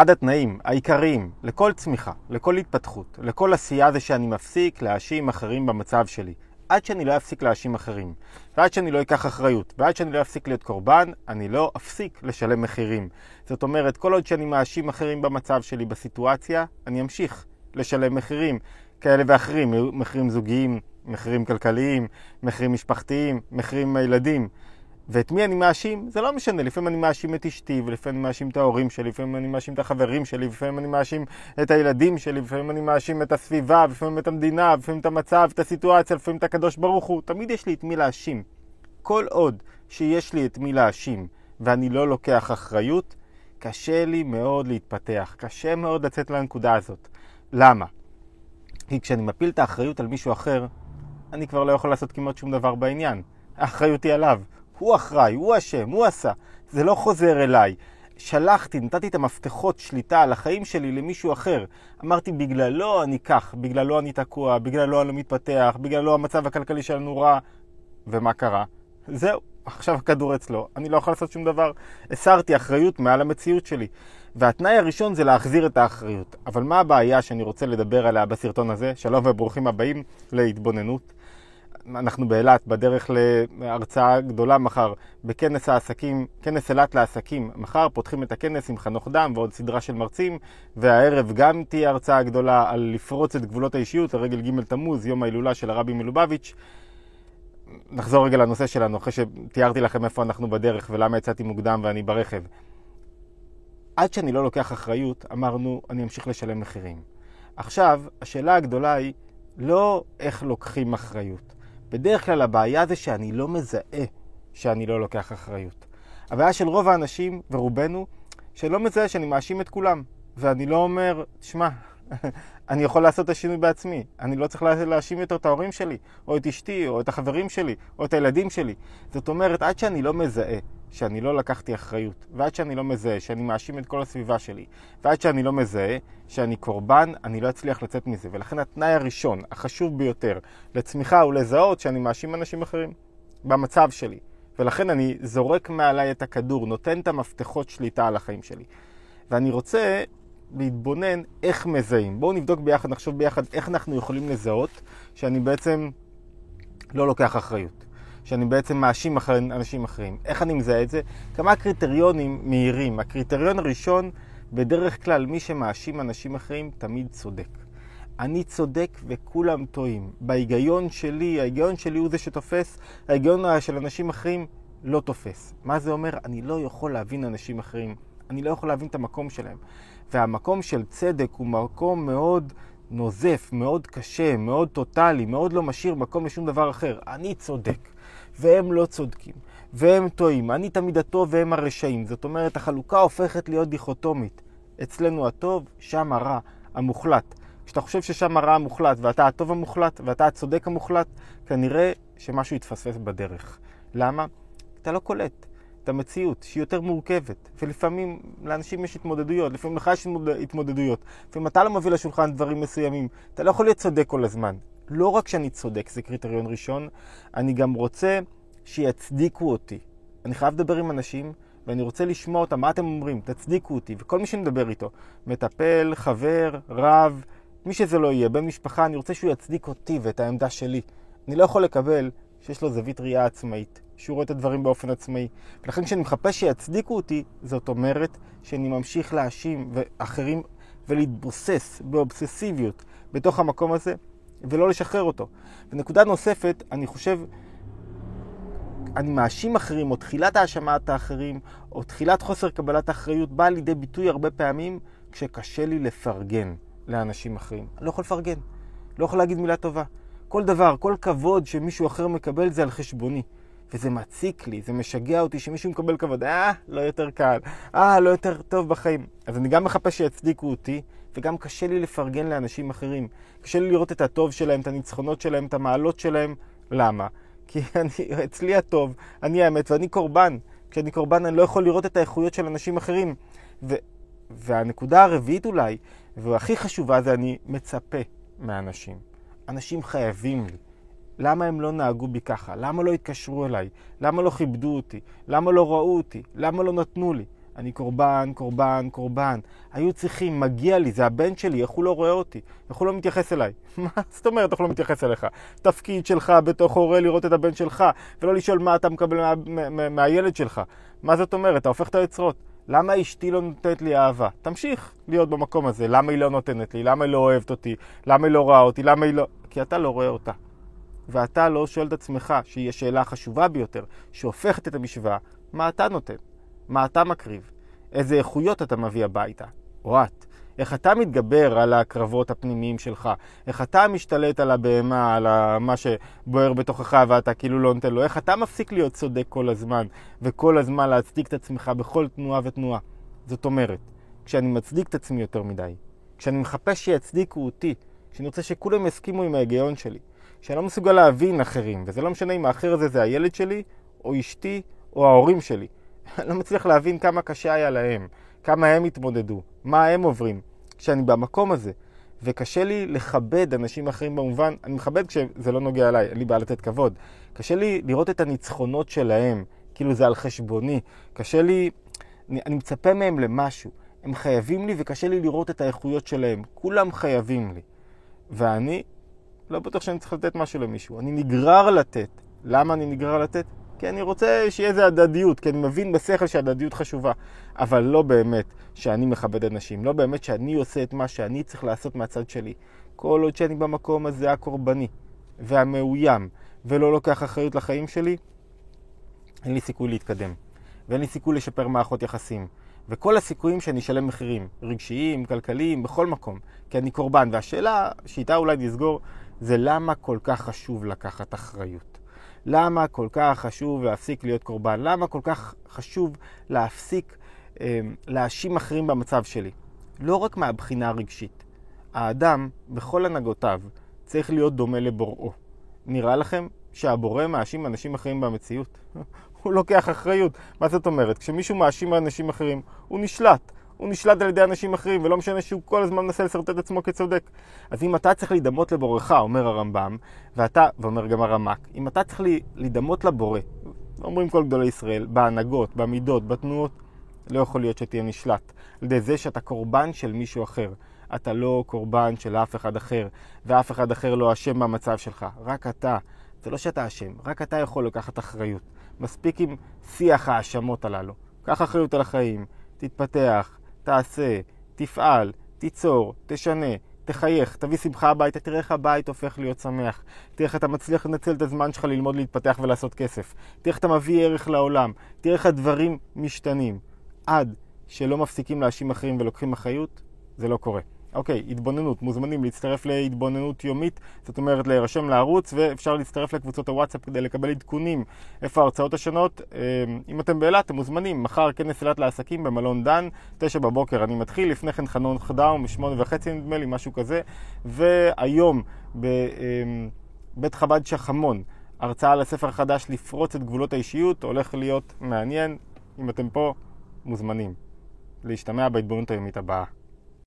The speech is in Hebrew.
אחד התנאים העיקריים לכל צמיחה, לכל התפתחות, לכל עשייה זה שאני מפסיק להאשים אחרים במצב שלי. עד שאני לא אפסיק להאשים אחרים, ועד שאני לא אקח אחריות, ועד שאני לא אפסיק להיות קורבן, אני לא אפסיק לשלם מחירים. זאת אומרת, כל עוד שאני מאשים אחרים במצב שלי, בסיטואציה, אני אמשיך לשלם מחירים כאלה ואחרים, מחירים זוגיים, מחירים כלכליים, מחירים משפחתיים, מחירים עם הילדים. ואת מי אני מאשים? זה לא משנה, לפעמים אני מאשים את אשתי, ולפעמים אני מאשים את ההורים שלי, לפעמים אני מאשים את החברים שלי, לפעמים אני מאשים את הילדים שלי, לפעמים אני מאשים את הסביבה, לפעמים את המדינה, לפעמים את המצב, את הסיטואציה, לפעמים את הקדוש ברוך הוא. תמיד יש לי את מי להאשים. כל עוד שיש לי את מי להאשים ואני לא לוקח אחריות, קשה לי מאוד להתפתח, קשה מאוד לצאת לנקודה הזאת. למה? כי כשאני מפיל את האחריות על מישהו אחר, אני כבר לא יכול לעשות כמעט שום דבר בעניין. האחריות היא עליו. הוא אחראי, הוא אשם, הוא עשה. זה לא חוזר אליי. שלחתי, נתתי את המפתחות שליטה על החיים שלי למישהו אחר. אמרתי, בגללו אני כך, בגללו אני תקוע, בגללו אני לא מתפתח, בגללו המצב הכלכלי שלנו רע. ומה קרה? זהו, עכשיו הכדור אצלו, אני לא יכול לעשות שום דבר. הסרתי אחריות מעל המציאות שלי. והתנאי הראשון זה להחזיר את האחריות. אבל מה הבעיה שאני רוצה לדבר עליה בסרטון הזה? שלום וברוכים הבאים להתבוננות. אנחנו באילת, בדרך להרצאה גדולה מחר בכנס העסקים, כנס אילת לעסקים. מחר פותחים את הכנס עם חנוך דם ועוד סדרה של מרצים, והערב גם תהיה הרצאה גדולה על לפרוץ את גבולות האישיות לרגל ג' תמוז, יום ההילולה של הרבי מלובביץ'. נחזור רגע לנושא שלנו, אחרי שתיארתי לכם איפה אנחנו בדרך ולמה יצאתי מוקדם ואני ברכב. עד שאני לא לוקח אחריות, אמרנו, אני אמשיך לשלם מחירים. עכשיו, השאלה הגדולה היא לא איך לוקחים אחריות. בדרך כלל הבעיה זה שאני לא מזהה שאני לא לוקח אחריות. הבעיה של רוב האנשים, ורובנו, שלא מזהה שאני מאשים את כולם. ואני לא אומר, תשמע, אני יכול לעשות את השינוי בעצמי. אני לא צריך להאשים יותר את ההורים שלי, או את אשתי, או את החברים שלי, או את הילדים שלי. זאת אומרת, עד שאני לא מזהה שאני לא לקחתי אחריות, ועד שאני לא מזהה שאני מאשים את כל הסביבה שלי, ועד שאני לא מזהה שאני קורבן, אני לא אצליח לצאת מזה. ולכן התנאי הראשון, החשוב ביותר, לצמיחה הוא לזהות שאני מאשים אנשים אחרים במצב שלי. ולכן אני זורק מעליי את הכדור, נותן את המפתחות שליטה על החיים שלי. ואני רוצה להתבונן איך מזהים. בואו נבדוק ביחד, נחשוב ביחד איך אנחנו יכולים לזהות שאני בעצם לא לוקח אחריות. שאני בעצם מאשים אנשים אחרים. איך אני מזהה את זה? כמה קריטריונים מהירים. הקריטריון הראשון, בדרך כלל מי שמאשים אנשים אחרים תמיד צודק. אני צודק וכולם טועים. בהיגיון שלי, ההיגיון שלי הוא זה שתופס, ההיגיון של אנשים אחרים לא תופס. מה זה אומר? אני לא יכול להבין אנשים אחרים. אני לא יכול להבין את המקום שלהם. והמקום של צדק הוא מקום מאוד נוזף, מאוד קשה, מאוד טוטאלי, מאוד לא משאיר מקום לשום דבר אחר. אני צודק, והם לא צודקים, והם טועים. אני תמיד הטוב והם הרשעים. זאת אומרת, החלוקה הופכת להיות דיכוטומית. אצלנו הטוב, שם הרע המוחלט. כשאתה חושב ששם הרע המוחלט ואתה הטוב המוחלט ואתה הצודק המוחלט, כנראה שמשהו יתפספס בדרך. למה? אתה לא קולט. את המציאות, שהיא יותר מורכבת, ולפעמים לאנשים יש התמודדויות, לפעמים לך יש התמודדויות, לפעמים אתה לא מביא לשולחן דברים מסוימים, אתה לא יכול להיות צודק כל הזמן. לא רק שאני צודק, זה קריטריון ראשון, אני גם רוצה שיצדיקו אותי. אני חייב לדבר עם אנשים, ואני רוצה לשמוע אותם, מה אתם אומרים? תצדיקו אותי. וכל מי שנדבר איתו, מטפל, חבר, רב, מי שזה לא יהיה, בן משפחה, אני רוצה שהוא יצדיק אותי ואת העמדה שלי. אני לא יכול לקבל שיש לו זווית ראייה עצמאית. שהוא רואה את הדברים באופן עצמאי. ולכן כשאני מחפש שיצדיקו אותי, זאת אומרת שאני ממשיך להאשים אחרים ולהתבוסס באובססיביות בתוך המקום הזה, ולא לשחרר אותו. ונקודה נוספת, אני חושב, אני מאשים אחרים, או תחילת האשמת האחרים, או תחילת חוסר קבלת אחריות, באה לידי ביטוי הרבה פעמים כשקשה לי לפרגן לאנשים אחרים. אני לא יכול לפרגן, לא יכול להגיד מילה טובה. כל דבר, כל כבוד שמישהו אחר מקבל זה על חשבוני. וזה מציק לי, זה משגע אותי שמישהו מקבל כבוד, אה, לא יותר קל, אה, לא יותר טוב בחיים. אז אני גם מחפש שיצדיקו אותי, וגם קשה לי לפרגן לאנשים אחרים. קשה לי לראות את הטוב שלהם, את הניצחונות שלהם, את המעלות שלהם. למה? כי אני, אצלי הטוב, אני האמת, ואני קורבן. כשאני קורבן אני לא יכול לראות את האיכויות של אנשים אחרים. ו, והנקודה הרביעית אולי, והכי חשובה, זה אני מצפה מאנשים. אנשים חייבים לי. למה הם לא נהגו בי ככה? למה לא התקשרו אליי? למה לא כיבדו אותי? למה לא ראו אותי? למה לא נתנו לי? אני קורבן, קורבן, קורבן. היו צריכים, מגיע לי, זה הבן שלי, איך הוא לא רואה אותי? איך הוא לא מתייחס אליי? מה זאת אומרת, איך הוא לא מתייחס אליך? תפקיד שלך בתוך הורה לראות את הבן שלך, ולא לשאול מה אתה מקבל מה, מה, מה, מהילד שלך. מה זאת אומרת? אתה הופך את היוצרות. למה אשתי לא נותנת לי אהבה? תמשיך להיות במקום הזה. למה היא לא נותנת לי? למה היא לא אוהבת אותי? למה היא לא רואה אותי? למה היא לא... כי אתה לא רואה אותה. ואתה לא שואל את עצמך, שהיא השאלה החשובה ביותר, שהופכת את המשוואה, מה אתה נותן? מה אתה מקריב? איזה איכויות אתה מביא הביתה? או את? איך אתה מתגבר על הקרבות הפנימיים שלך? איך אתה משתלט על הבהמה, על מה שבוער בתוכך ואתה כאילו לא נותן לו? איך אתה מפסיק להיות צודק כל הזמן, וכל הזמן להצדיק את עצמך בכל תנועה ותנועה? זאת אומרת, כשאני מצדיק את עצמי יותר מדי, כשאני מחפש שיצדיקו אותי, כשאני רוצה שכולם יסכימו עם ההיגיון שלי, שאני לא מסוגל להבין אחרים, וזה לא משנה אם האחר הזה זה הילד שלי, או אשתי, או ההורים שלי. אני לא מצליח להבין כמה קשה היה להם, כמה הם התמודדו, מה הם עוברים, כשאני במקום הזה. וקשה לי לכבד אנשים אחרים במובן, אני מכבד כשזה לא נוגע אליי, אין לי בעיה לתת כבוד. קשה לי לראות את הניצחונות שלהם, כאילו זה על חשבוני. קשה לי, אני, אני מצפה מהם למשהו. הם חייבים לי וקשה לי לראות את האיכויות שלהם. כולם חייבים לי. ואני לא בטוח שאני צריך לתת משהו למישהו. אני נגרר לתת. למה אני נגרר לתת? כי אני רוצה שיהיה איזה הדדיות, כי אני מבין בשכל שהדדיות חשובה, אבל לא באמת שאני מכבד אנשים, לא באמת שאני עושה את מה שאני צריך לעשות מהצד שלי. כל עוד שאני במקום הזה הקורבני והמאוים ולא לוקח אחריות לחיים שלי, אין לי סיכוי להתקדם, ואין לי סיכוי לשפר מערכות יחסים. וכל הסיכויים שאני אשלם מחירים, רגשיים, כלכליים, בכל מקום, כי אני קורבן. והשאלה שאיתה אולי נסגור, זה למה כל כך חשוב לקחת אחריות. למה כל כך חשוב להפסיק להיות קורבן? למה כל כך חשוב להפסיק אה, להאשים אחרים במצב שלי? לא רק מהבחינה הרגשית. האדם, בכל הנהגותיו, צריך להיות דומה לבוראו. נראה לכם שהבורא מאשים אנשים אחרים במציאות? הוא לוקח אחריות. מה זאת אומרת? כשמישהו מאשים אנשים אחרים, הוא נשלט. הוא נשלט על ידי אנשים אחרים, ולא משנה שהוא כל הזמן מנסה לשרטט את עצמו כצודק. אז אם אתה צריך להידמות לבורך, אומר הרמב"ם, ואתה, ואומר גם הרמ"ק, אם אתה צריך להידמות לבורא, אומרים כל גדולי ישראל, בהנהגות, במידות, בתנועות, לא יכול להיות שתהיה נשלט. על ידי זה שאתה קורבן של מישהו אחר. אתה לא קורבן של אף אחד אחר, ואף אחד אחר לא אשם במצב שלך. רק אתה. זה לא שאתה אשם, רק אתה יכול לקחת אחריות. מספיק עם שיח ההאשמות הללו. קח אחריות על החיים, תתפתח, תעשה, תפעל, תיצור, תשנה, תחייך, תביא שמחה הביתה, תראה איך הבית הופך להיות שמח. תראה איך אתה מצליח לנצל את הזמן שלך ללמוד להתפתח ולעשות כסף. תראה איך אתה מביא ערך לעולם. תראה איך הדברים משתנים. עד שלא מפסיקים להאשים אחרים ולוקחים אחריות, זה לא קורה. אוקיי, התבוננות, מוזמנים להצטרף להתבוננות יומית, זאת אומרת להירשם לערוץ, ואפשר להצטרף לקבוצות הוואטסאפ כדי לקבל עדכונים איפה ההרצאות השונות. אמ, אם אתם באילת, אתם מוזמנים, מחר כנס אילת לעסקים במלון דן, תשע בבוקר אני מתחיל, לפני כן חנון חדאו, משמונה וחצי נדמה לי, משהו כזה, והיום בבית אמ, חב"ד שחמון, הרצאה על הספר החדש לפרוץ את גבולות האישיות, הולך להיות מעניין, אם אתם פה, מוזמנים. להשתמע בהתבוננות היומית הבאה.